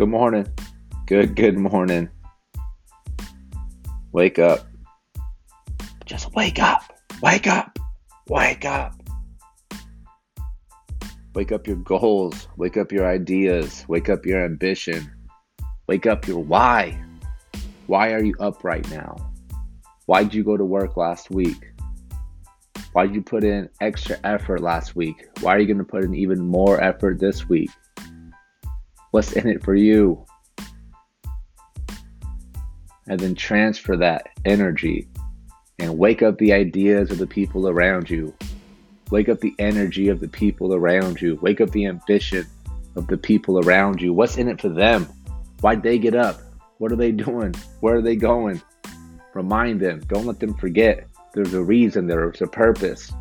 Good morning. Good, good morning. Wake up. Just wake up. Wake up. Wake up. Wake up your goals. Wake up your ideas. Wake up your ambition. Wake up your why. Why are you up right now? Why did you go to work last week? Why did you put in extra effort last week? Why are you going to put in even more effort this week? What's in it for you? And then transfer that energy and wake up the ideas of the people around you. Wake up the energy of the people around you. Wake up the ambition of the people around you. What's in it for them? Why'd they get up? What are they doing? Where are they going? Remind them. Don't let them forget. There's a reason, there's a purpose.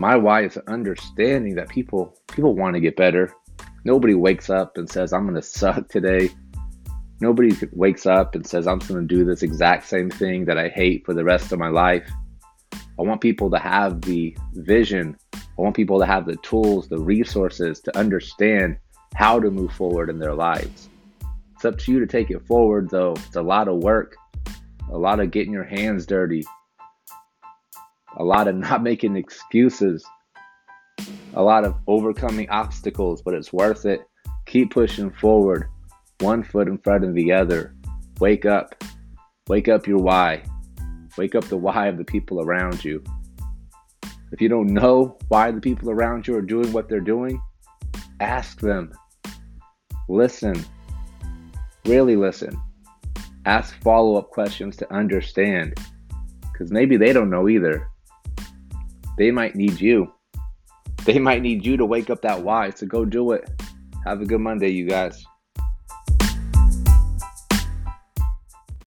My why is understanding that people people want to get better. Nobody wakes up and says, I'm gonna suck today. Nobody wakes up and says, I'm gonna do this exact same thing that I hate for the rest of my life. I want people to have the vision. I want people to have the tools, the resources to understand how to move forward in their lives. It's up to you to take it forward, though. It's a lot of work, a lot of getting your hands dirty, a lot of not making excuses, a lot of overcoming obstacles, but it's worth it. Keep pushing forward, one foot in front of the other. Wake up. Wake up your why. Wake up the why of the people around you. If you don't know why the people around you are doing what they're doing, ask them. Listen. Really listen. Ask follow up questions to understand. Because maybe they don't know either they might need you. They might need you to wake up that why. So go do it. Have a good Monday, you guys.